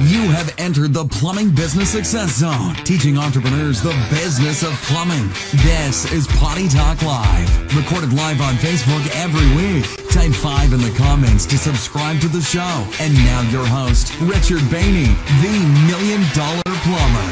You have entered the Plumbing Business Success Zone, teaching entrepreneurs the business of plumbing. This is Potty Talk Live, recorded live on Facebook every week. Type 5 in the comments to subscribe to the show. And now your host, Richard Bainey, the Million Dollar Plumber.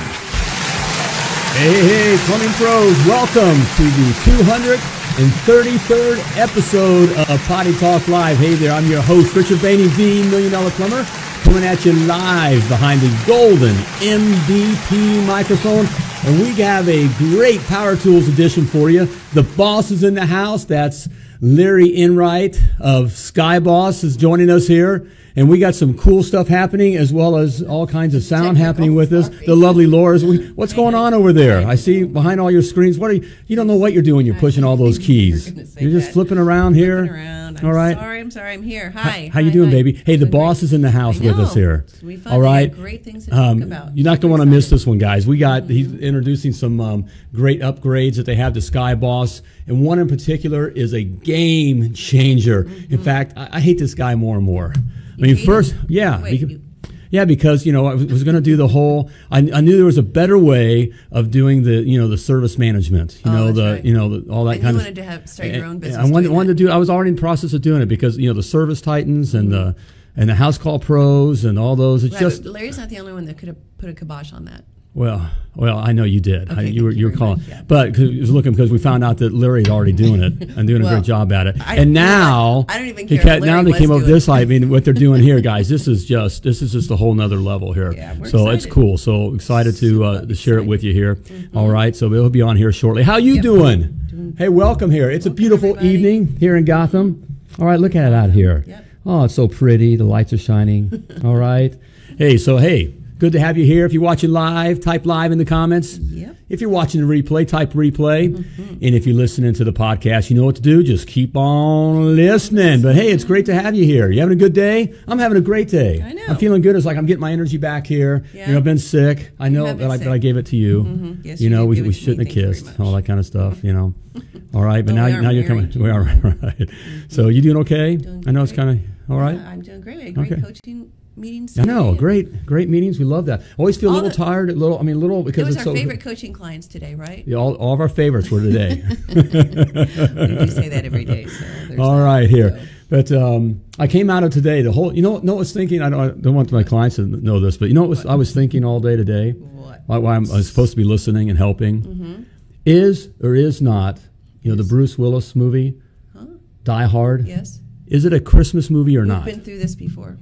Hey, hey, plumbing pros, welcome to the 233rd episode of Potty Talk Live. Hey there, I'm your host, Richard Bainey, the Million Dollar Plumber, coming at you live behind the golden MVP microphone. And we have a great Power Tools edition for you. The boss is in the house. That's Larry Enright of Sky Boss is joining us here. And we got some cool stuff happening as well as all kinds of sound happening with us. The lovely Laura's. We, what's going on over there? I see behind all your screens. What are you? You don't know what you're doing. You're pushing all those keys. You're just flipping around here. Around. All right. Sorry, I'm sorry. I'm here. Hi. How you Hi, doing, hi. baby? Hey, the Doing boss great. is in the house with us here. All right. great things to talk Um, about. you're not going to want to miss this one, guys. We got he's introducing some um, great upgrades that they have to Sky Boss, and one in particular is a game changer. In fact, I, I hate this guy more and more. I mean, first, yeah, Wait, beca- you- yeah, because you know I was, was going to do the whole. I, I knew there was a better way of doing the you know the service management. You Oh, know the right. you know the, all that And kind you of. wanted to have start your own business. I wanted, wanted to do. I was already in process of doing it because you know the service titans and the mm-hmm. and the house call pros and all those. It's Right, just Larry's not the only one that could have put a kibosh on that. Well, well, I know you did. I, you were you were calling, much, yeah. but 'cause it was looking because we found out that Larry Larry's already doing it and doing a great job at it. I- and now? I don't even care now they came up doing this. I mean, what they're doing here, guys. This is just this is just a whole nother level here. Yeah, we're so it's cool. So excited to uh, to share it with you here. Mm-hmm. All right, so we'll be on here shortly. How you Yep. doing? Hey, welcome here. It's a beautiful everybody. evening here in Gotham. All right, look at it out here. Yep. Oh, it's so pretty. The lights are shining. All right. Hey, so hey, good to have you here. If you're watching live, type live in the comments. Yep. If you're watching the replay, type replay. Mm-hmm. And if you're listening to the podcast, you know what to do. Just keep on listening. But hey, it's great to have you here. You having a good day? I'm having a great day. I know. I'm feeling good. It's like I'm getting my energy back here. Yeah. You know, I've been sick. I know that I, that I gave it to you. Mhm. Yes, you know, we, we it to me. shouldn't have Thank you very kissed, all that kind of stuff, you know. All right, but Oh, now, now you're coming. We are right. So you doing okay? Doing I know it's kind of all right. Yeah, I'm doing great. Had great Okay. coaching meetings. I know, great, great meetings. We love that. Always feel a little the- tired, a little. I mean, a little It because was it's our so. favorite coaching clients today, right? Yeah, all, all of our favorites were today. We do say that every day. So all that. here. So, But um, I came out of today. The whole, you know, what I was thinking. I don't, I don't want my clients to know this, but you know what was, I was thinking all day today. What? Why, why I'm, I was supposed to be listening and helping. Mm-hmm. Is or is not, you know, the Bruce Willis movie, Huh? Die Hard. Yes. Is it a Christmas movie or not? We've not? been through this before.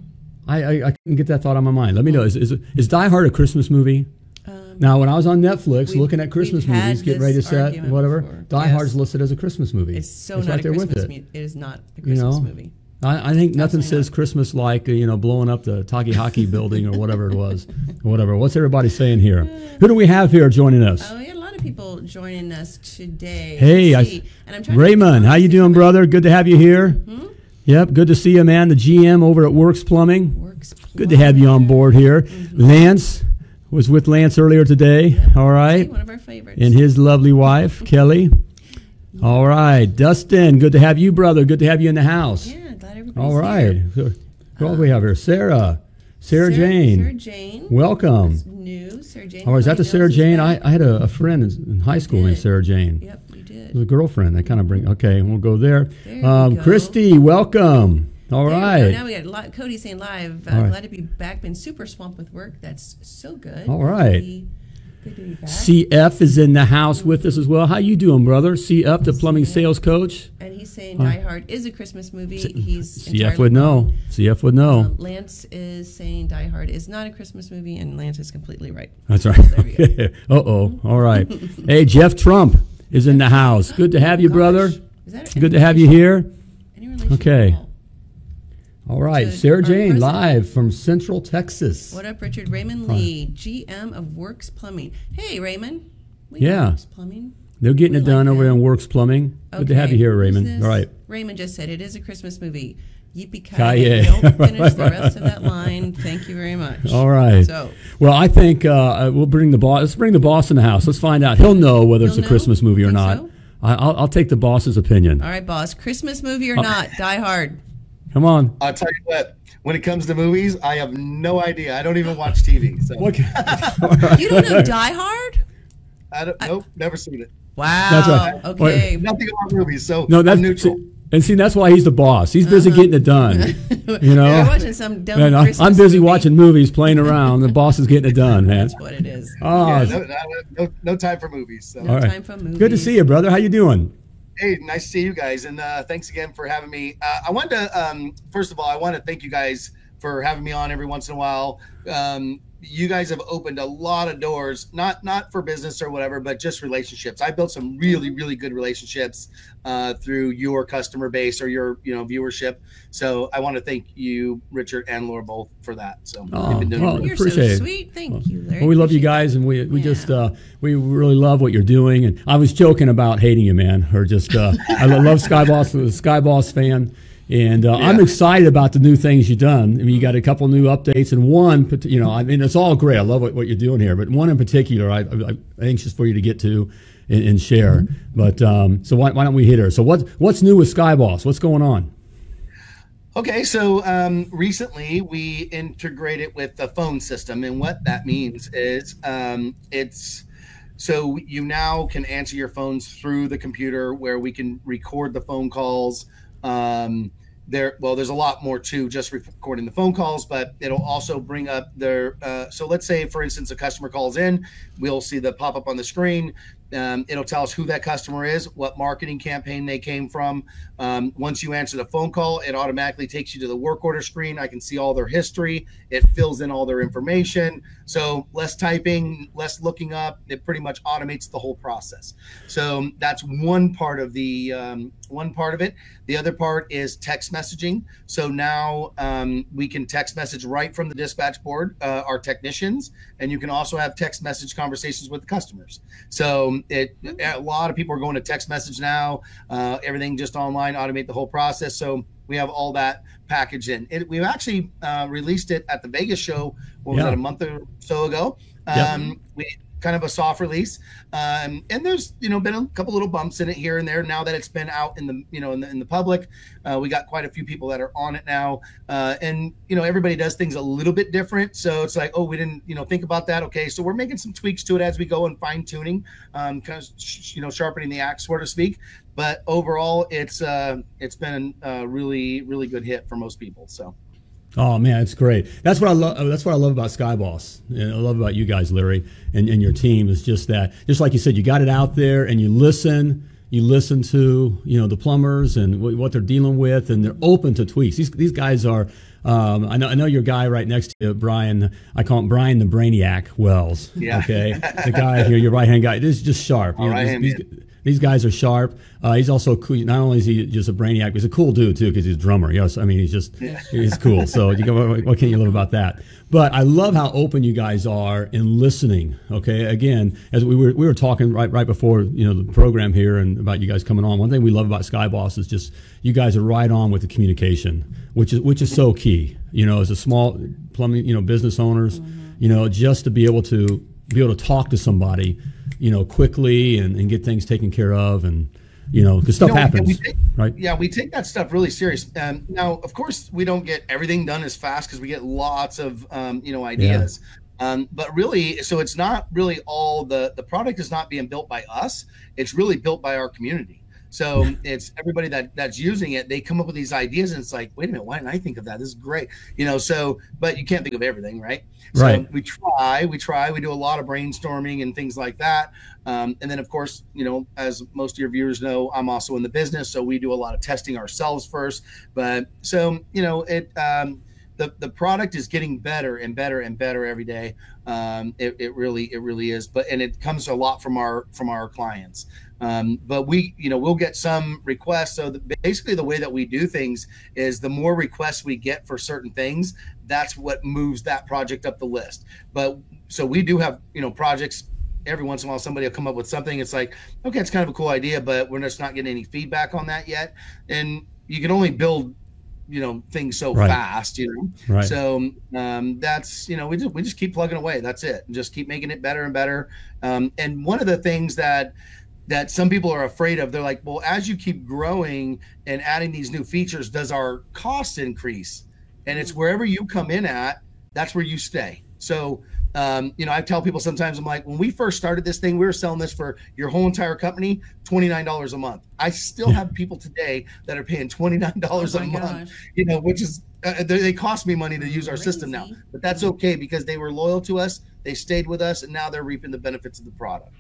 I, I, I can get that thought on my mind. Let me know. Is, is, is Die Hard a Christmas movie? Um, Now, when I was on Netflix looking at Christmas movies, getting ready to set, whatever, before. Die Yes. Hard's listed as a Christmas movie. It's so It's not right a Christmas it. movie. It is not a You Christmas know? movie. I, I think nothing says not. Christmas like uh, you know blowing up the Takahaki building or whatever it was, or whatever. What's everybody saying here? Who do we have here joining us? Oh, we had a lot of people joining us today. Hey, I- and I'm Raymond, how you doing, brother? Good to have you here. Hmm? Yep, good to see you, man. The GM over at Works Plumbing. Works Plumbing. Good to have you on board here. Mm-hmm. Lance was with Lance earlier today. All right, One of our favorites. and his lovely wife Kelly. All right, Dustin. Good to have you, brother. Good to have you in the house. yeah, glad everybody's All right. here. Who else we have here? Sarah. Sarah, Jane. Sarah Jane. Welcome. is New. Sarah Jane. Oh, is that the Sarah Jane? I. I had a, a friend in, in high school named. Sarah Jane. Yep, you did. It was a girlfriend. That kind of bring. Okay, we'll go there. There we um, go. Christy, welcome. All There we go. Now we got lot. Cody saying live. Uh, All right. Glad to be back. Been super swamped with work. That's so good. All right. Be, good to be back. CF is in the house with us as well. How you doing, brother? CF, the plumbing sales coach. and he's saying Die Hard is a Christmas movie. He's CF would know. CF would know. Lance is saying Die Hard is not a Christmas movie, and Lance is completely right. That's right. We uh oh. All right. hey, Jeff Trump is in the house. Good to have you, brother. Good to have you here. Okay. all? Right, Sarah Jane, live from Central Texas. What up, Richard Raymond Lee, GM of Works Plumbing? Hey, Raymond. We Yeah. Works Plumbing. They're getting We it done like over that. in Works Plumbing. Good to have you here, Raymond. All right. Raymond just said it is a Christmas movie. Yippee ki Don't finish the rest of that line. Thank you very much. All right. So Well, I think uh, we'll bring the boss. Let's bring the boss in the house. Let's find out. He'll know whether it's He'll a know? Christmas movie or not. so? I, I'll, I'll take the boss's opinion. all right, boss. Christmas movie or Uh, not? Die Hard. Come on. I'll tell you what. when it comes to movies, I have no idea. I don't even watch TV. So What? You don't know Die Hard? I don't. Nope, never seen it. Wow. That's right. Okay. Nothing about movies. So No, that's I'm neutral. See- and see that's why he's the boss. He's busy getting it done. You know. You're watching some dumb Man, I, I'm busy movie. watching movies, playing around. The boss is getting it done, man. That's what it is. Oh, Yeah, no, no, no, no time for movies. So. No all right. time for movies. Good to see you, brother. How you doing? Hey, nice to see you guys, and uh, thanks again for having me. Uh, I wanted to, um, first of all, I want to thank you guys for having me on every once in a while. Um, you guys have opened a lot of doors, not not for business or whatever, but just relationships. I built some really really good relationships uh, through your customer base or your you know viewership. So I want to thank you, Richard and Laura, both for that. So Oh, you've been doing well, really You're Appreciate so it. sweet. Thank you, Larry. Well, we love you guys, and we we Yeah. just uh, we really love what you're doing. And I was joking about hating you, man, or just uh, I lo- love Skyboss, was a Skyboss fan, and uh, I'm excited about the new things you've done. I mean, you got a couple new updates, and one, you know, I mean, it's all great. I love what, what you're doing here, but one in particular, I, I'm anxious for you to get to and, and share. But um, so why, why don't we hit her? So what what's new with Skyboss? What's going on? Okay, so um, recently we integrated with the phone system, and what that means is um, it's so you now can answer your phones through the computer, where we can record the phone calls. Um, there, well, there's a lot more to just recording the phone calls, but it'll also bring up their. Uh, so let's say, for instance, a customer calls in, we'll see the pop up on the screen. Um, it'll tell us who that customer is, what marketing campaign they came from. Um, once you answer the phone call, it automatically takes you to the work order screen. I can see all their history. It fills in all their information. So less typing, less looking up. It pretty much automates the whole process. So that's one part of the um, one part of it. The other part is text messaging. So now um, we can text message right from the dispatch board, uh, our technicians, and you can also have text message conversations with the customers. So it a lot of people are going to text message now. Uh, everything just online, automate the whole process. So we have all that packaged in. It, we've actually uh, released it at the Vegas show. What was Yeah. that? A month or so ago. Yeah. Um, we kind of a soft release, um, and there's you know been a couple little bumps in it here and there. Now that it's been out in the you know in the, in the public, uh, we got quite a few people that are on it now, uh, and you know everybody does things a little bit different. So it's like, oh, we didn't you know think about that. Okay, so we're making some tweaks to it as we go and fine tuning, um, kind of sh- you know sharpening the axe, so to speak. But overall, it's uh, it's been a really really good hit for most people. So. Oh man, it's great. That's what I love. That's what I love about Skyboss. And I love about you guys, Larry, and, and your team is just that. Just like you said, you got it out there and you listen. You listen to you know the plumbers and what, what they're dealing with, and they're open to tweaks. These these guys are. Um, I know I know your guy right next to you, Brian. I call him Brian the Brainiac Wells. Yeah. Okay, the guy here, your right hand guy. This is just sharp. You know, right, these- these- these guys are sharp. Uh, he's also cool. Not only is he just a brainiac, but he's a cool dude too because he's a drummer. Yes, I mean he's just he's cool. So you go, what, what can you love about that? But I love how open you guys are in listening. Okay, again, as we were we were talking right right before you know the program here and about you guys coming on. One thing we love about Skyboss is just you guys are right on with the communication, which is which is so key. You know, as a small plumbing you know business owners, you know, just to be able to be able to talk to somebody you know, quickly and, and get things taken care of, and you know, because stuff You know, happens, take- right? Yeah, we take that stuff really serious. Um, now, of course, we don't get everything done as fast because we get lots of um, you know ideas. Um, but really, so it's not really all the the product is not being built by us. It's really built by our community. So it's everybody that that's using it. They come up with these ideas, and it's like, wait a minute, why didn't I think of that? This is great, you know. So, but you can't think of everything, right? So Right. we try, we try, we do a lot of brainstorming and things like that. Um, and then, of course, you know, as most of your viewers know, I'm also in the business, so we do a lot of testing ourselves first. But so, you know, it um, the the product is getting better and better and better every day. Um, it, it really it really is. But and it comes a lot from our from our clients. Um, but we, you know, we'll get some requests. So the, basically, the way that we do things is the more requests we get for certain things, that's what moves that project up the list. But so we do have, you know, projects every once in a while somebody will come up with something it's like okay it's kind of a cool idea but we're just not getting any feedback on that yet and you can only build you know things so Right. fast you know Right. so um, that's you know we just we just keep plugging away that's it and just keep making it better and better um, and one of the things that that some people are afraid of they're like well as you keep growing and adding these new features does our cost increase and it's wherever you come in at, that's where you stay. So, um, you know, I tell people sometimes I'm like, when we first started this thing, we were selling this for your whole entire company, twenty nine dollars a month. I still have people today that are paying twenty nine dollars Oh a month. gosh. You know, which is uh, they, they cost me money to use our system now, but that's okay because they were loyal to us. They stayed with us, and now they're reaping the benefits of the product.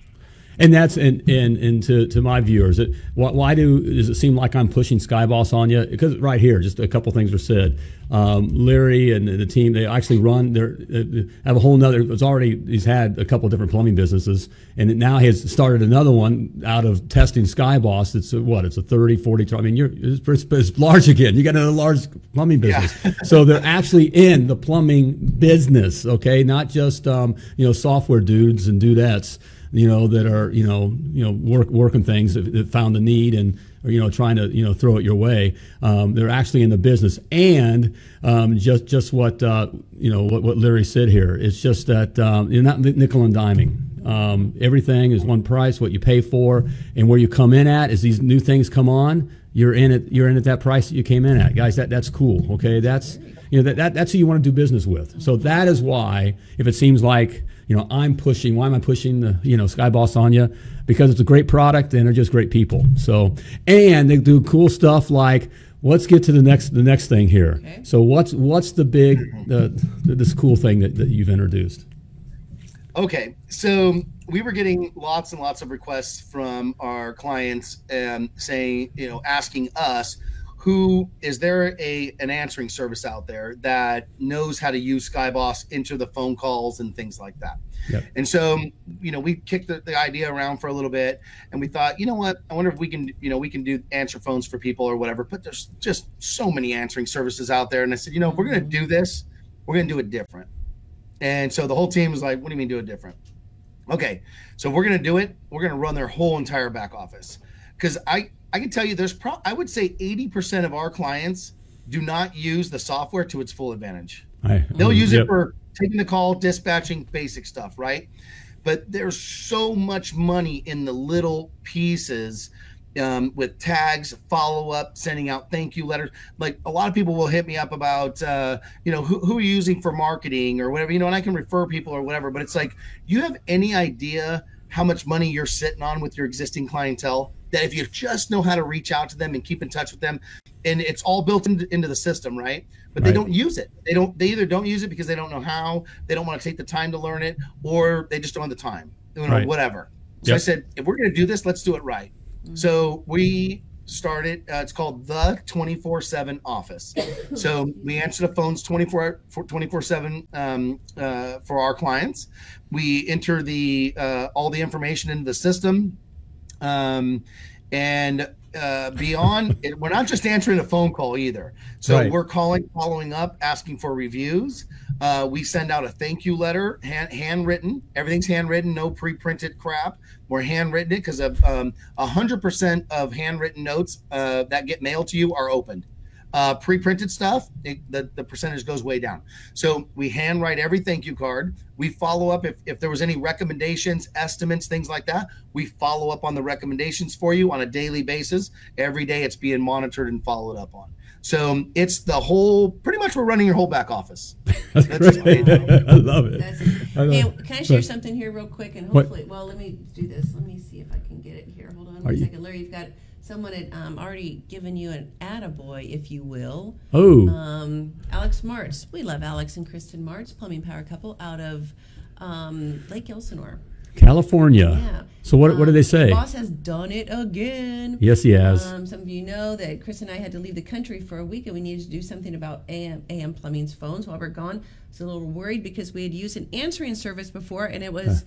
And that's and and, and to, to my viewers, it, why, why do does it seem like I'm pushing Skyboss on you? Because right here, just a couple things were said. Um, Larry and the team, they actually run. They have a whole nother. It's already he's had a couple different plumbing businesses, and now he has started another one out of testing Skyboss. It's a, what? It's a 30, 40. I mean, you're it's, it's, large again. You got another large plumbing business. so they're actually in the plumbing business. Okay, not just um, you know software dudes and dudettes you know, that are you know you know work working things that, that found the need and or, you know trying to you know throw it your way. Um, they're actually in the business, and um, just just what uh, you know what, what Larry said here. It's just that um, you're not nickel and diming. Um, everything is one price. What you pay for, and where you come in at as these new things come on. You're in it. You're in at that price that you came in at, guys. That that's cool. Okay, that's you know that, that that's who you want to do business with. So that is why if it seems like you know I'm pushing, why am I pushing the you know Skyboss on you? Because it's a great product and they're just great people. So and they do cool stuff like let's get to the next the next thing here. Okay. So what's what's the big the, this cool thing that, that you've introduced? Okay, so we were getting lots and lots of requests from our clients um, saying, you know, asking us, who is there a an answering service out there that knows how to use Skyboss into the phone calls and things like that? Yep. And so, you know, we kicked the, the idea around for a little bit, and we thought, you know what? I wonder if we can, you know, we can do answer phones for people or whatever. But there's just so many answering services out there, and I said, you know, if we're gonna mm-hmm. do this, we're gonna do it different. And so the whole team was like, what do you mean do it different? Okay, so we're gonna do it. We're gonna run their whole entire back office because I I can tell you there's pro I would say 80% of our clients do not use the software to its full advantage. I, They'll use yep. it for taking the call, dispatching, basic stuff, right? But there's so much money in the little pieces um, with tags, follow up, sending out thank you letters. Like a lot of people will hit me up about, uh, you know, who, who are you using for marketing or whatever, you know, and I can refer people or whatever. But it's like, you have any idea how much money you're sitting on with your existing clientele? That if you just know how to reach out to them and keep in touch with them, and it's all built into, into the system, right? But they Right. don't use it. They don't. They either don't use it because they don't know how. They don't want to take the time to learn it, or they just don't have the time. You know, Right. whatever. So I said, if we're going to do this, let's do it right. So we started. Uh, it's called the twenty four seven office. So we answer the phones 24 24 seven um, uh, for our clients. We enter the uh, all the information into the system um, and uh, beyond we're not just answering a phone call either. So Right. we're calling following up asking for reviews. Uh, we send out a thank you letter hand, handwritten. Everything's handwritten no pre-printed crap. We're handwritten it because of um, 100% of handwritten notes uh, that get mailed to you are opened uh, pre-printed stuff it, the, the percentage goes way down so we handwrite every thank you card we follow up if, if there was any recommendations estimates things like that we follow up on the recommendations for you on a daily basis every day it's being monitored and followed up on so it's the whole pretty much we're running your whole back office That's That's great. I love it. That's I love Hey, can I share But- something here real quick? And What? hopefully, well, let me do this. Let me see if I can get it here. Hold on Are one you- second. Larry, you've got someone had um, already given you an attaboy, if you will. Oh, Um, Alex Martz. We love Alex and Kristen Martz, plumbing power couple out of um, Lake Elsinore. California. Yeah. So what, what do Um, they say? Boss has done it again. Yes, he has. Um, some of you know that Chris and I had to leave the country for a week, and we needed to do something about AM, AM Plumbing's phones while we're gone. I was a little worried because we had used an answering service before, and it was,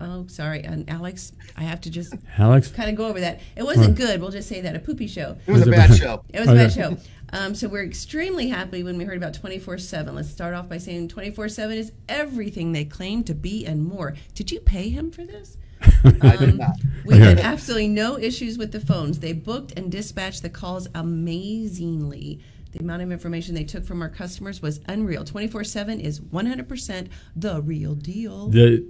oh, sorry, and Alex, I have to just Alex? kind of go over that. It wasn't good. We'll just say that a poopy show. it was Was a bad bad? show It was a bad Okay. show. Um, so we're extremely happy when we heard about 24 7. Let's start off by saying 24 7 is everything they claim to be and more. Did you pay him for this? i did not We had absolutely no issues with the phones. They booked and dispatched the calls amazingly. The amount of information they took from our customers was unreal. 24 7 is 100% the real deal. The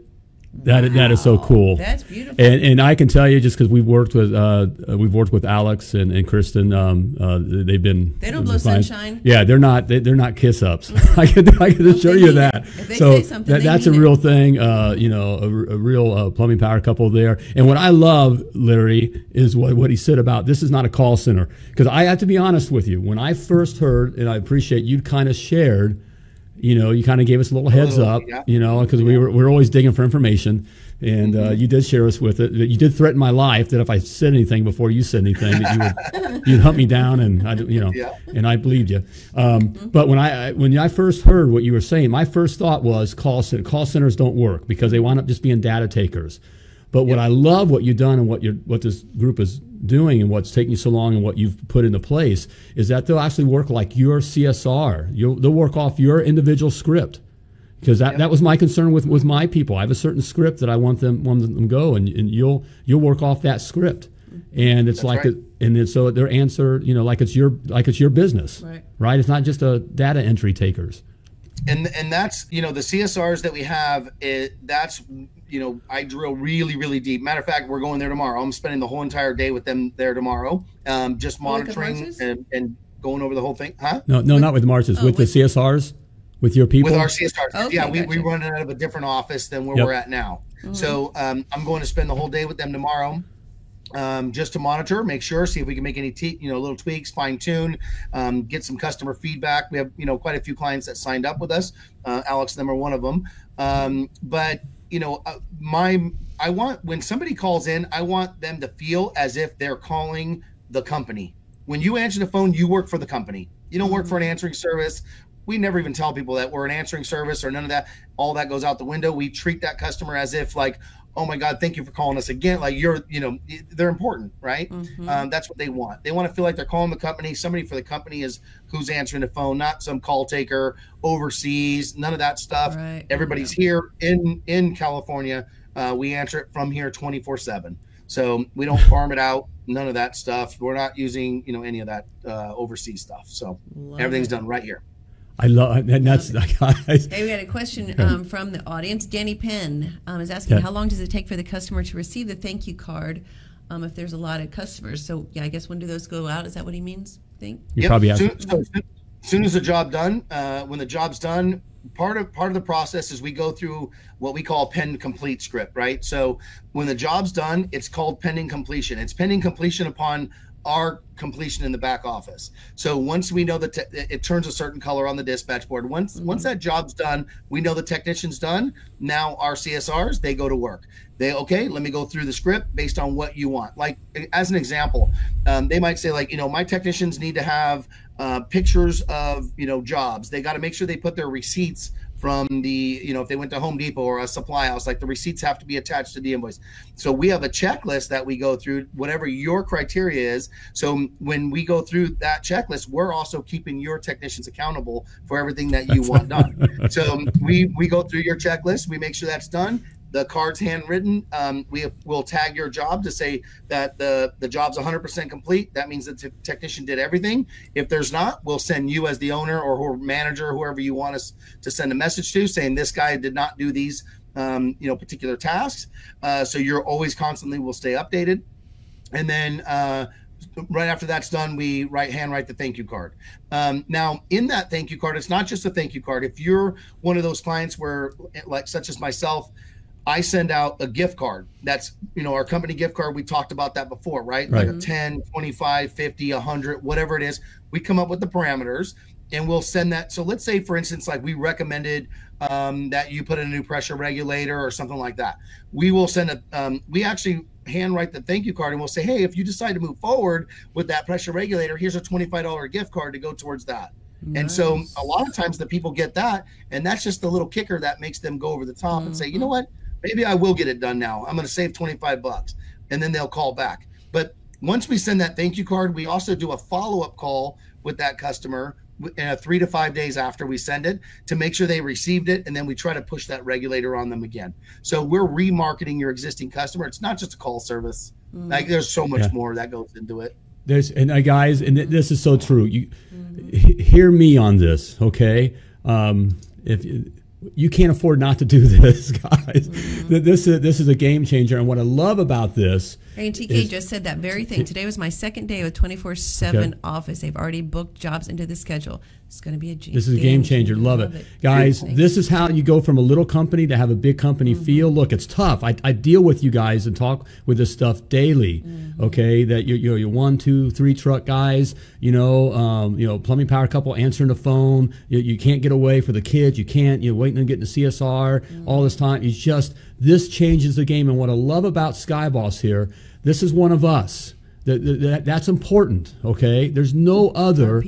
That that is so cool. That's beautiful. And, and I can tell you just because we've worked with uh, we've worked with Alex and, and Kristen. Um, uh, they've been They don't blow clients. sunshine. Yeah, they're not they, they're not kiss ups. I can I can assure you that. So say something, that, that's a mean it. real thing. Uh, you know, a real uh, plumbing power couple there. And what I love, Larry, is what what he said about this is not a call center because I have to be honest with you. When I first heard, and I appreciate you kind of shared you know, you kind of gave us a little heads up, yeah. you know, because we were, we are always digging for information. And uh, you did share us with it. You did threaten my life that if I said anything before you said anything, that you would you'd hunt me down, and I, you know, Yeah. and I believed you. Um, But when I I- when I first heard what you were saying, my first thought was call center. Call centers don't work because they wind up just being data takers. But what I love what you've done and what you what this group is doing and what's taking you so long and what you've put into place is that they'll actually work like your CSR. You'll, they'll work off your individual script because that, that was my concern with, with my people. I have a certain script that I want them want them to go, and, and you'll you'll work off that script, and it's like right. it, and then so their answer, you know, like it's your like it's your business, Right. It's not just a data entry takers. and and that's you know the CSRs that we have. It that's you know I drill really really deep. Matter of fact, we're going there tomorrow. I'm spending the whole entire day with them there tomorrow, um, just monitoring marches? and, and going over the whole thing, huh? No, no, not with marches, oh, with, with- the CSRs, with your people. with our CSRs. Okay, yeah, we, we run it out of a different office than where Yep. we're at now. So um, I'm going to spend the whole day with them tomorrow. Um, just to monitor, make sure, see if we can make any, te- you know, little tweaks, fine tune, um, get some customer feedback. We have, you know, quite a few clients that signed up with us. Uh, Alex and them are one of them. Um, but you know, uh, my, I want when somebody calls in, I want them to feel as if they're calling the company. When you answer the phone, you work for the company. You don't work for an answering service. We never even tell people that we're an answering service or none of that. All that goes out the window. We treat that customer as if like, oh my God, thank you for calling us again. Like you're, you know, they're important, right? Um, that's what they want. They want to feel like they're calling the company. Somebody for the company is who's answering the phone, not some call taker overseas. None of that stuff. Right. Everybody's here in in California. Uh, we answer it from here 24 seven. So we don't farm it out. None of that stuff. We're not using, you know, any of that uh, overseas stuff. So Love everything's it. done right here. I love, and that's guys. Hey, we had a question um, from the audience. Danny Penn um, is asking, Yeah. how long does it take for the customer to receive the thank you card um, if there's a lot of customers? So, yeah, I guess when do those go out? Is that what he means? Think. You probably have. Soon, so, as soon as the job done, uh, when the job's done, part of part of the process is we go through what we call pen complete script, right? So when the job's done, it's called pending completion. It's pending completion upon our completion in the back office. So once we know that te- it turns a certain color on the dispatch board. Once once that job's done, we know the technician's done. Now our CSRs they go to work. They okay, let me go through the script based on what you want. Like as an example, um, they might say like you know my technicians need to have uh, pictures of you know jobs. They got to make sure they put their receipts from the you know if they went to Home Depot or a supply house, like the receipts have to be attached to the invoice. So we have a checklist that we go through, whatever your criteria is. So when we go through that checklist, we're also keeping your technicians accountable for everything that you want done. So we we go through your checklist, we make sure that's done. The card's handwritten. Um, we will tag your job to say that the the job's 100% complete. That means the t- technician did everything. If there's not, we'll send you as the owner or who manager, whoever you want us to send a message to, saying this guy did not do these, um, you know, particular tasks. Uh, so you're always constantly will stay updated. And then uh, right after that's done, we write hand write the thank you card. Um, now, in that thank you card, it's not just a thank you card. If you're one of those clients where, like, such as myself, I send out a gift card. That's, you know, our company gift card. We talked about that before, right? Like a Right. 10, 25, 50, 100, whatever it is. We come up with the parameters and we'll send that. So let's say, for instance, like we recommended um, that you put in a new pressure regulator or something like that. We will send a, um, we actually handwrite the thank you card and we'll say, hey, if you decide to move forward with that pressure regulator, here's a $25 gift card to go towards that. And so a lot of times the people get that, and that's just the little kicker that makes them go over the top and say, you know what, maybe I will get it done now. I'm going to save 25 bucks, and then they'll call back. But once we send that thank you card, we also do a follow up call with that customer uh, three to five days after we send it to make sure they received it, and then we try to push that regulator on them again. So we're remarketing your existing customer. It's not just a call service. Like there's so much Yeah. more that goes into it. There's and uh, guys, and th- this is so true. You he- hear me on this, okay? Um, if you can't afford not to do this, guys. Mm-hmm. This is this is a game changer, and what I love about this. And TK is, just said that very thing. Today was my second day with 24 7 office. They've already booked jobs into the schedule. It's going to be a game This is a game changer. Love, love it. it. Guys, this is how you go from a little company to have a big company mm-hmm. feel. Look, it's tough. I, I deal with you guys and talk with this stuff daily. Mm-hmm. Okay, that you're, you're, you're one, two, three truck guys, you know, um, you know, plumbing power couple answering the phone. You, you can't get away for the kids. You can't, you're waiting to get the CSR mm-hmm. all this time. It's just, this changes the game. And what I love about Skyboss here, this is one of us. That, that, that's important, okay? There's no other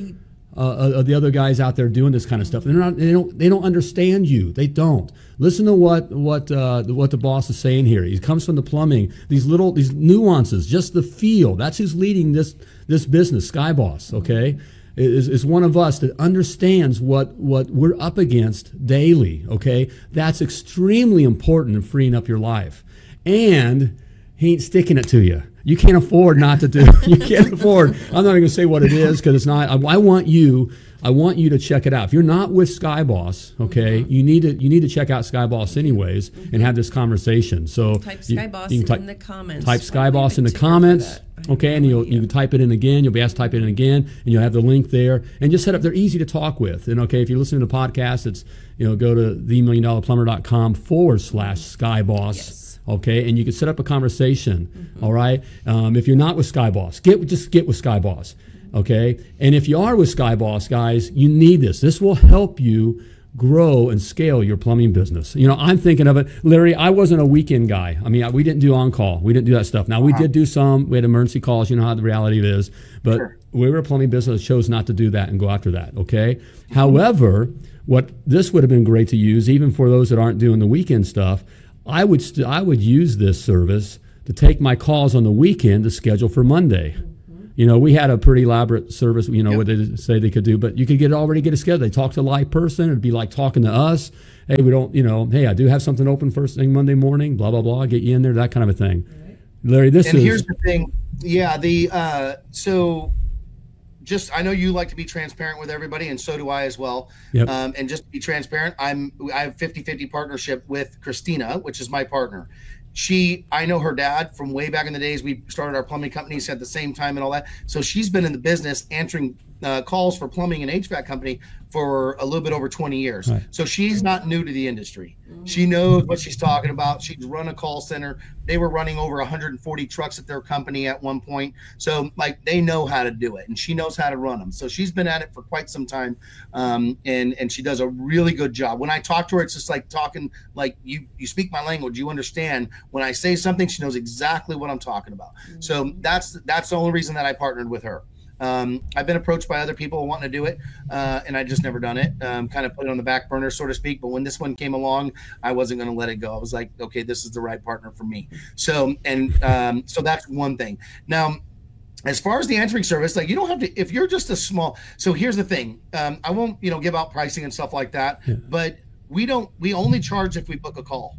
uh, the other guys out there doing this kind of stuff. They're not, they don't, they don't understand you. They don't listen to what what uh, what the boss is saying here. He comes from the plumbing. These little these nuances, just the feel. That's who's leading this this business. Sky Boss, okay, is, is one of us that understands what what we're up against daily. Okay, that's extremely important in freeing up your life, and he ain't sticking it to you you can't afford not to do. You can't afford. I'm not even gonna say what it is because it's not. I, I, want you. I want you to check it out. If you're not with Skyboss, okay, mm-hmm. you need to you need to check out Skyboss anyways mm-hmm. and have this conversation. So type Skyboss you, you in the comments. Type Skyboss in the comments. Okay, and you'll you can type it in again. You'll be asked to type it in again, and you'll have the link there. And just set up. They're easy to talk with. And okay, if you're listening to podcasts, it's you know go to themilliondollarplumber.com forward slash Skyboss. Yes okay? And you can set up a conversation mm-hmm. all right? Um, if you're not with skyboss get just get with skyboss okay? And if you are with skyboss guys you need this. This will help you grow and scale your plumbing business. You know i'm thinking of it. Larry i wasn't a weekend guy. I mean we didn't do on call we didn't do that stuff. Now we uh-huh. did do some. We had emergency calls. You know how the reality is. But sure. we were a plumbing business that chose not to do that and go after that okay? Mm-hmm. however what this would have been great to use even for those that aren't doing the weekend stuff I would st- I would use this service to take my calls on the weekend to schedule for Monday. Mm-hmm. You know, we had a pretty elaborate service. You know yep. what they say they could do, but you could get already get a schedule. They talk to a live person. It'd be like talking to us. Hey, we don't. You know, hey, I do have something open first thing Monday morning. Blah blah blah. Get you in there. That kind of a thing. Right. Larry, this and is. And here's the thing. Yeah, the uh, so just I know you like to be transparent with everybody, and so do I as well. Yep. Um, and just to be transparent, I'm I have 50-50 partnership with Christina, which is my partner. She, I know her dad from way back in the days. We started our plumbing companies at the same time and all that. So she's been in the business answering uh, calls for plumbing and HVAC company for a little bit over 20 years. Right. So she's not new to the industry. She knows what she's talking about. She's run a call center. They were running over 140 trucks at their company at one point. So like they know how to do it, and she knows how to run them. So she's been at it for quite some time, um, and and she does a really good job. When I talk to her, it's just like talking like you you speak my language. You understand when I say something, she knows exactly what I'm talking about. So that's that's the only reason that I partnered with her. Um, I've been approached by other people wanting to do it, uh, and I just never done it. Um, kind of put it on the back burner, so to speak. But when this one came along, I wasn't going to let it go. I was like, okay, this is the right partner for me. So, and um, so that's one thing. Now, as far as the answering service, like you don't have to if you're just a small. So here's the thing. Um, I won't, you know, give out pricing and stuff like that, yeah. but we don't. We only charge if we book a call.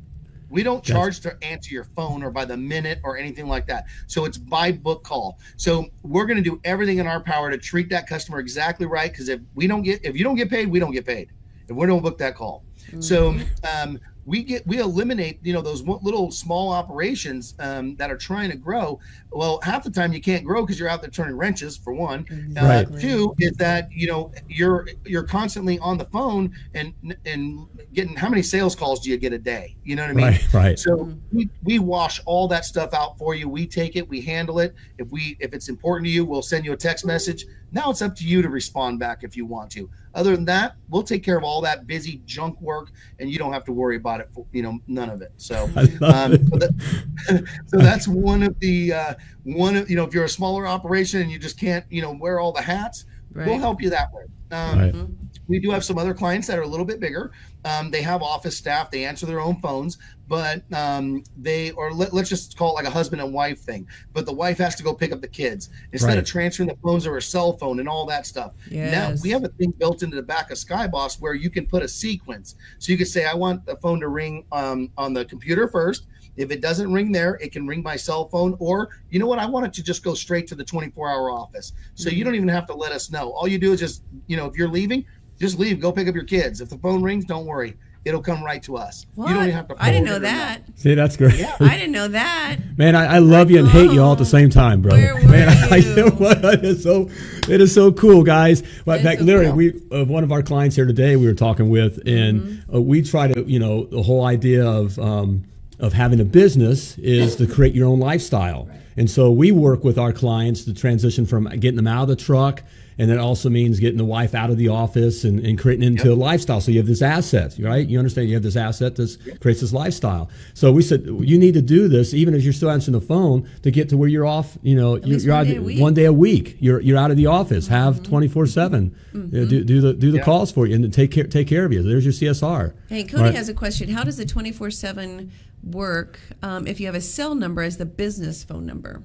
We don't charge to answer your phone or by the minute or anything like that. So it's by book call. So we're going to do everything in our power to treat that customer exactly right. Because if we don't get, if you don't get paid, we don't get paid. If we don't book that call. Mm-hmm. So um, we get we eliminate you know those little small operations um, that are trying to grow. Well half the time you can't grow because you're out there turning wrenches for one. Uh, right. uh, two is that you know you're you're constantly on the phone and and getting how many sales calls do you get a day? You know what i mean? Right, right. so we, we wash all that stuff out for you. We take it we handle it. If we if it's important to you we'll send you a text message now it's up to you to respond back if you want to. Other than that, we'll take care of all that busy junk work, and you don't have to worry about it. For, you know, none of it. So, um, so, that, so, that's one of the uh, one of you know if you're a smaller operation and you just can't you know wear all the hats, right. we'll help you that way. Um, right. We do have some other clients that are a little bit bigger. Um, they have office staff. They answer their own phones, but um, they or let, us just call it like a husband and wife thing. But the wife has to go pick up the kids instead right. of transferring the phones or her cell phone and all that stuff. Yes. Now we have a thing built into the back of Skyboss where you can put a sequence. So you could say, I want the phone to ring um, on the computer first. If it doesn't ring there, it can ring my cell phone. Or you know what? I want it to just go straight to the 24 hour office. So mm-hmm. you don't even have to let us know. All you do is just, you know, if you're leaving, just leave, go pick up your kids. If the phone rings, don't worry it'll come right to us. What? You don't even have to. I didn't know it or that. See, that's great. I didn't know that. Man, I, I love you and hate you all at the same time, brother. Where were Man, I, you? it is so it is so cool, guys. Well, in It is fact, so Larry, cool. we uh, one of our clients here today we were talking with, and Mm-hmm. uh, we try to, you know, the whole idea of um, of having a business is to create your own lifestyle, and so we work with our clients to transition from getting them out of the truck. And that also means getting the wife out of the office and, and creating it into a lifestyle. So you have this asset, right? You understand you have this asset that creates this lifestyle. So we said you need to do this, even if you're still answering the phone, to get to where you're off. You know, you're, you're one out day a week. one day a week. You're you're out of the mm-hmm. office. Have mm-hmm. twenty four seven. Uh, do mm-hmm. do the do the Yeah. calls for you and take care take care of you. There's your CSR. Hey, Cody Right. has a question. How does the 24 7 work um, if you have a cell number as the business phone number?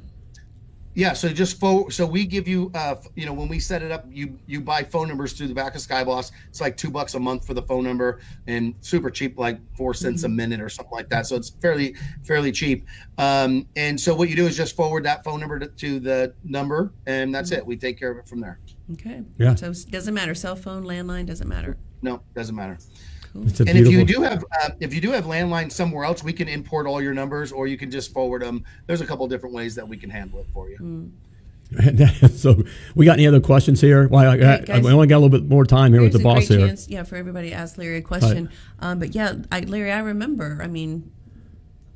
Yeah, so just fo- so we give you, uh, you know, when we set it up, you you buy phone numbers through the back of Skyboss. It's like two bucks a month for the phone number, and super cheap, like four cents a minute or something like that. So it's fairly fairly cheap. Um, and so what you do is just forward that phone number to, to the number, and that's it. We take care of it from there. Okay. Yeah. So it doesn't matter. Cell phone, landline, doesn't matter. No, doesn't matter. It's a And if you do have uh, if you do have landline somewhere else, we can import all your numbers, or you can just forward them. There's a couple different ways that we can handle it for you. so we got any other questions here? Well, I, I, guys. we only got a little bit more time here with the boss here. chance, yeah, for everybody to ask Larry a question. Um, but yeah, I, Larry, I remember. I mean,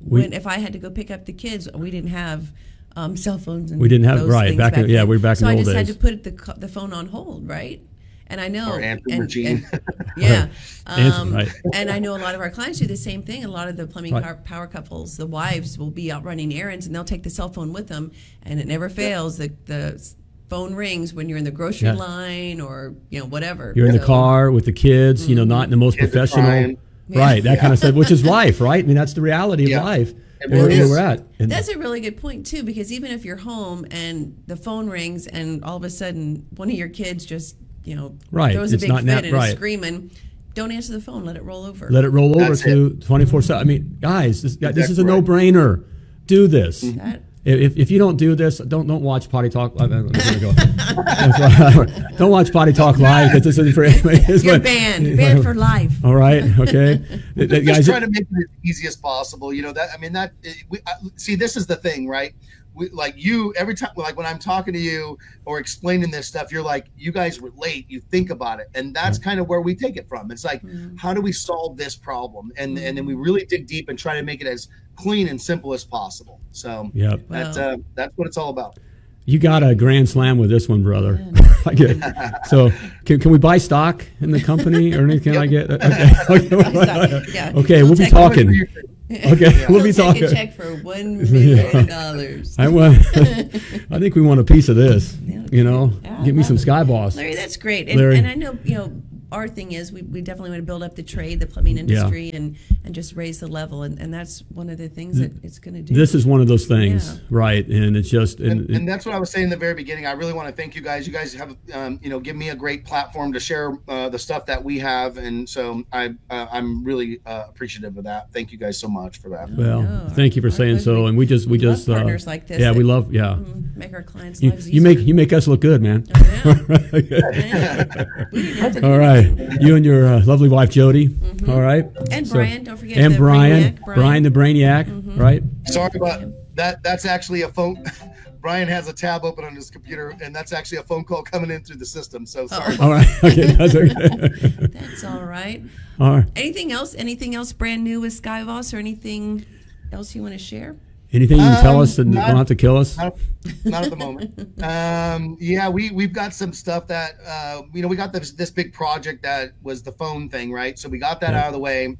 We- when if I had to go pick up the kids, we didn't have um, cell phones. And We didn't have- those right, things back in- yeah, then. we were back in so the I old just had to put the the phone on hold, right? And I know, Or and, machine. and- yeah, um, right. and I know a lot of our clients do the same thing. A lot of the plumbing Right. power, power couples, the wives will be out running errands, and they'll take the cell phone with them, and it never fails. The the phone rings when you're in the grocery Yeah. line or you know whatever. You're in the car with the kids, you know, not in the most Kids professional, crying. right? That kind of stuff, which is life, right? I mean, that's the reality of life. It Where, really where is. we're at. And- That's a really good point too, because even if you're home and the phone rings and all of a sudden one of your kids just you know Right, throws a it's big not fit nat- and right. is screaming, don't answer the phone. Let it roll over. let it roll over That's to 24 7. I mean, guys, this, this is a no brainer. Do this. That- If, if you don't do this, don't don't watch Potty Talk. I'm gonna go. Don't watch Potty Talk live because this isn't for anybody. It's You're what- banned. Banned for life. All right. Okay. Th- th- just guys, try to make it as easy as possible. You know that I mean that we, I, see this is the thing, right? We, like you every time like when I'm talking to you or explaining this stuff, you're like you guys relate, you think about it, and that's kind of where we take it from. It's like how do we solve this problem, and and then we really dig deep and try to make it as clean and simple as possible. So yeah that's Wow. uh, that's what it's all about. You got a grand slam with this one, brother. I get it. So, can, can we buy stock in the company or anything I get? Okay. Okay. Yeah. okay, we'll be take- talking. Okay, we'll be He'll take talking. a check for one million dollars. I want. I think we want a piece of this. You know, Yeah, give me some Sky Boss. Larry, that's great. And, Larry. and I know, you know, our thing is we, we definitely want to build up the trade, the plumbing industry, and, and just raise the level. And, and that's one of the things that it's going to do. This is one of those things, Yeah. right? And it's just and, and, and that's what I was saying in the very beginning. I really want to thank you guys. You guys have, um, you know, give me a great platform to share uh, the stuff that we have, and so I, uh, I'm really uh, appreciative of that. Thank you guys so much for that. well, No, our- thank you for our saying so. And we just we, We love just uh, partners like this Yeah, we love yeah. Mm, make our clients' You, lives you make you make us look good, man. I know. I know. We didn't have to do All right, you and your uh, lovely wife Jody. All right, Mm-hmm. And So- Brian, don't forget and the Brian, Brainiac, Brian, Brian. the Brainiac, Mm-hmm. right? Sorry about that. That's actually a phone. Brian has a tab open on his computer, and that's actually a phone call coming in through the system. So sorry. All right, okay, that's okay. That's all right. All right. Anything else? Anything else brand new with Skyboss or anything else you want to share? Anything you can tell Um, us that not- don't have to kill us? Not, not at the moment. Um, yeah, we we've got some stuff that uh, you know we got this this big project that was the phone thing, right? So we got that out of the way.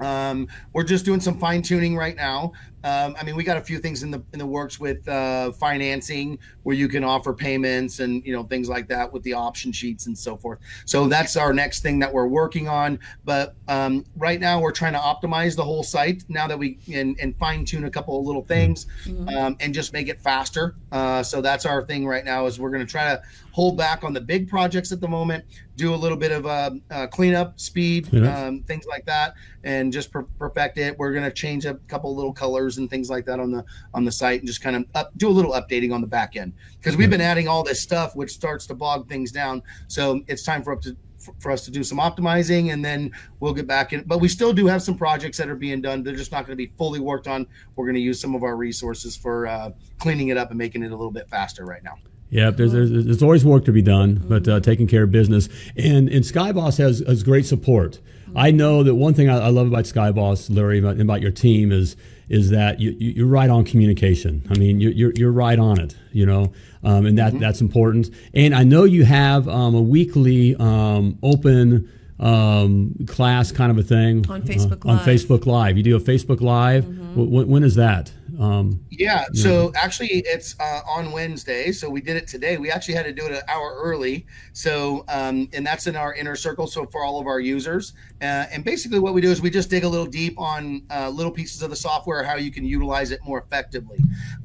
Um, we're just doing some fine tuning right now. Um, I mean, we got a few things in the in the works with uh, financing where you can offer payments and you know things like that with the option sheets and so forth. So that's our next thing that we're working on. But um, right now, we're trying to optimize the whole site now that we and, and fine tune a couple of little things um, and just make it faster. Uh, so that's our thing right now is we're going to try to hold back on the big projects at the moment, do a little bit of uh, uh, cleanup, speed, Cleanup. um, things like that, and just per- perfect it. We're going to change a couple little colors and things like that on the on the site, and just kind of up, do a little updating on the back end because we've been adding all this stuff, which starts to bog things down. So it's time for up to for us to do some optimizing, and then we'll get back in. But we still do have some projects that are being done. They're just not going to be fully worked on. We're going to use some of our resources for uh, cleaning it up and making it a little bit faster right now. Yeah, there's, there's, there's always work to be done, but uh, taking care of business. And, and Skyboss has, has great support. I know that one thing I, I love about Skyboss, Larry, about, about your team is is that you, you, you're right on communication. I mean, you, you're, you're right on it, you know, um, and that, that's important. And I know you have um, a weekly um, open um, class kind of a thing On Facebook uh, on Live. Facebook Live. You do a Facebook Live. Wh- when, when is that? Um, Yeah. So actually, it's uh, on Wednesday. So we did it today. We actually had to do it an hour early. So, um, and that's in our inner circle. So for all of our users, uh, and basically what we do is we just dig a little deep on uh, little pieces of the software, how you can utilize it more effectively.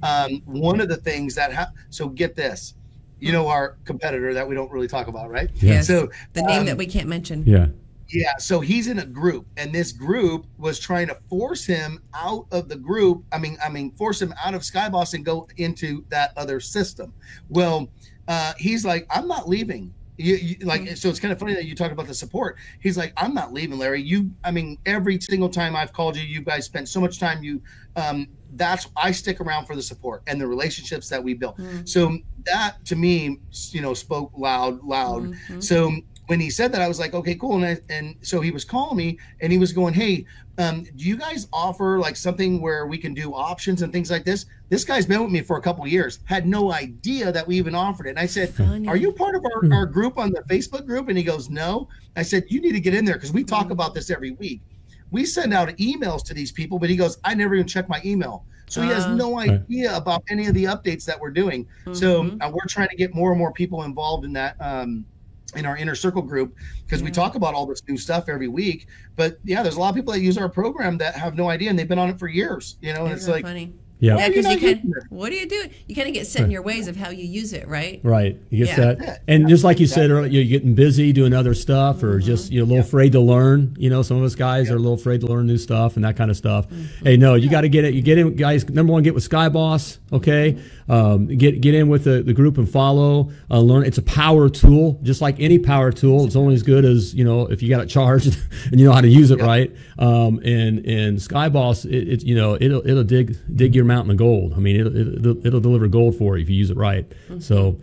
Um, one of the things that ha- so get this, you know, our competitor that we don't really talk about, right? Yes. So the name um, that we can't mention. yeah. Yeah, so he's in a group, and this group was trying to force him out of the group. I mean, I mean, force him out of Skyboss and go into that other system. Well, uh, he's like, I'm not leaving. You, you, like, so it's kind of funny that you talk about the support. He's like, I'm not leaving, Larry. You, I mean, every single time I've called you, you guys spent so much time. You, um, that's I stick around for the support and the relationships that we built. So that to me, you know, spoke loud, loud. So when he said that, I was like, okay, cool. And, I, and so he was calling me and he was going, hey, um, do you guys offer like something where we can do options and things like this? This guy's been with me for a couple of years, had no idea that we even offered it. And I said, Funny. are you part of our, our group on the Facebook group? And he goes, no. I said, you need to get in there because we talk about this every week. We send out emails to these people, but he goes, I never even check my email. So he has Uh. no idea about any of the updates that we're doing. So uh, we're trying to get more and more people involved in that. Um, in our inner circle group because we mm. talk about all this new stuff every week but yeah there's a lot of people that use our program that have no idea and they've been on it for years you know and it's Isn't like funny. Yeah. Yeah, are you because you can. What do you do? You kind of get set in your ways of how you use it, right? Right. You get Yeah. that. And just like you said earlier, you're getting busy doing other stuff or mm-hmm. just you're a little afraid to learn. You know, some of us guys are a little afraid to learn new stuff and that kind of stuff. Mm-hmm. Hey, no, you got to get it. You get in, guys. Number one, get with Skyboss. Okay. Mm-hmm. Um, get get in with the, the group and follow. Uh, learn. It's a power tool, just like any power tool. It's only as good as you know if you got it charged and you know how to use it right. Um, and and Skyboss, it, it you know it'll it'll dig dig your mountain of gold. I mean, it'll it'll, it'll deliver gold for you if you use it right. So.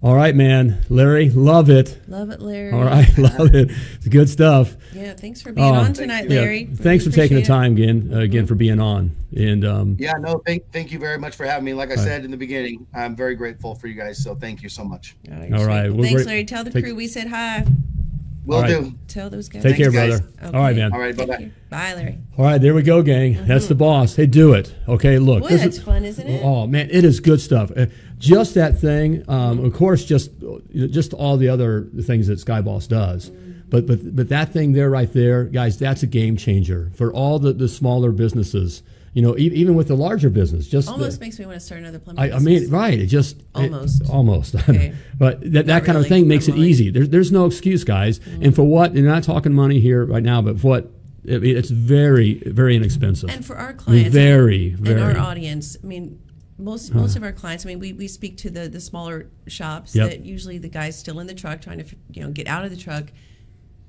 All right, man. Larry, love it. Love it, Larry. All right, love it. It's good stuff. Yeah, thanks for being Uh, on tonight, Yeah, Larry. thanks for taking the appreciate it. time again, uh, again for being on. And um, yeah no thank thank you very much for having me like i said in the beginning i'm very grateful for you guys so thank you so much All right, All Well, thanks, great- Larry. Tell the take- crew we said hi. Will All right. do Tell those guys. take care, guys. brother. All right, man. all right bye-bye. Bye, Larry. All right, there we go, gang. That's the boss. Hey, do it. Okay, look. Boy, this that's is- fun, isn't it? Oh man, it is good stuff. Uh, just that thing. Um, of course, just just all the other things that Skyboss does. But but but that thing there, right there, guys, that's a game changer for all the, the smaller businesses. You know, e- even with the larger business, just the- Almost makes me want to start another plumbing. I, I mean, right? It just it- Almost. almost. Okay. but that, that kind of thing makes it easy. There's there's no excuse, guys. Mm-hmm. And for what? And not talking money here right now, but for what? I mean, it's very very inexpensive. And for our clients, very and very. our audience, I mean, most most of our clients. I mean, we, we speak to the the smaller shops Yep. that usually the guy's still in the truck trying to you know get out of the truck.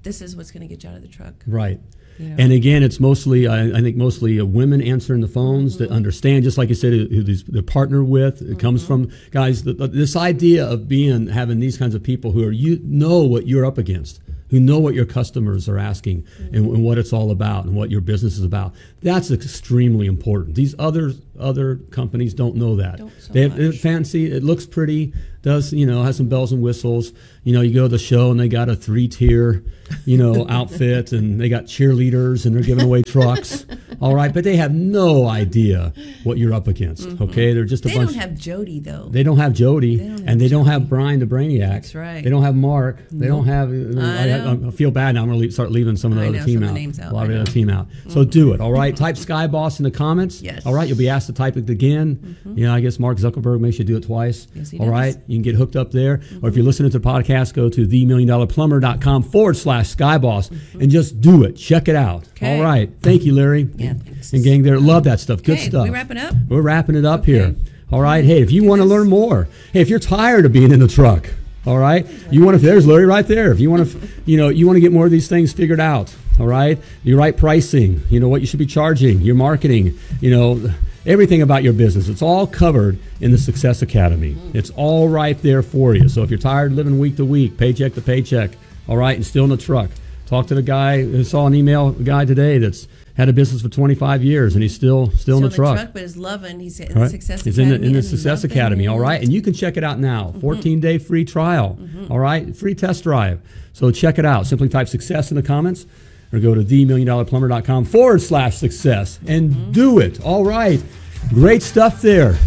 This is what's going to get you out of the truck. Right. And again, it's mostly, I, I think, mostly uh, women answering the phones that understand, just like you said, who they partner with. It comes from guys. The, the- this idea of being having these kinds of people who are you know what you're up against, who know what your customers are asking and, mm-hmm. and what it's all about and what your business is about. That's extremely important. These other other companies don't know that. Don't so they have, much. fancy. It looks pretty. Does you know has some bells and whistles. You know, you go to the show and they got a three tier, you know, outfit and they got cheerleaders and they're giving away trucks. All right, but they have no idea what you're up against. Mm-hmm. Okay, they're just a Mm-hmm. They bunch. don't have Jody though. they don't have Jody, don't have and they don't have Brian the Brainiac. That's right. They don't have Mark. They don't have. Uh, I, know. I feel bad now. I'm going to start leaving some of the I other know, team out. out. A lot of the other team out. So do it. All right. Type Skyboss in the comments. Yes. All right. You'll be asked to type it again. Mm-hmm. You know, I guess Mark Zuckerberg makes you do it twice. Yes, he All does. right. You can get hooked up there. Or if mm-hmm. you're listening to the podcast, go to themilliondollarplumber.com forward slash Skyboss and just do it. Check it out. Okay. All right. Thank you, Larry. Yeah, And gang there. Love that stuff. Good Okay, stuff. we wrapping up? We're wrapping it up Okay. here. All right. Hey, if you want to learn more, hey, if you're tired of being in the truck, All right. You want to? There's Larry right there. If you want to, you know, you want to get more of these things figured out. All right. Your right pricing. You know what you should be charging. Your marketing. You know everything about your business. It's all covered in the Success Academy. It's all right there for you. So if you're tired of living week to week, paycheck to paycheck, all right, and still in the truck, talk to the guy who saw an email guy today that's had a business for 25 years and he's still still, Still in the truck. but is loving. He's in right? the Success academy. He's in the, in the Success Academy, All right, And you can check it out now. Mm-hmm. 14 day free trial, mm-hmm. all right? Free test drive. So check it out. Simply type success in the comments or go to themilliondollarplumber.com forward slash success and mm-hmm. do it. All right. Great stuff there.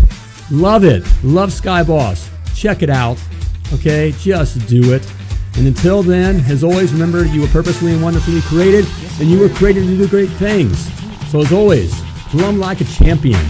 Love it. Love Skyboss. Check it out. Okay? Just do it. And until then, as always, remember you were purposely and wonderfully created, and you were created to do great things. So as always, plumb like a champion.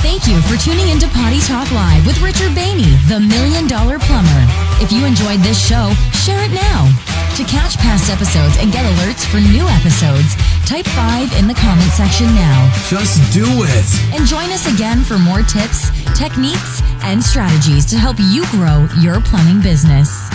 Thank you for tuning into Potty Talk Live with Richard Bahny, the Million Dollar Plumber. If you enjoyed this show, share it now. To catch past episodes and get alerts for new episodes, type 5 in the comment section now. Just do it. And join us again for more tips, techniques, and strategies to help you grow your plumbing business.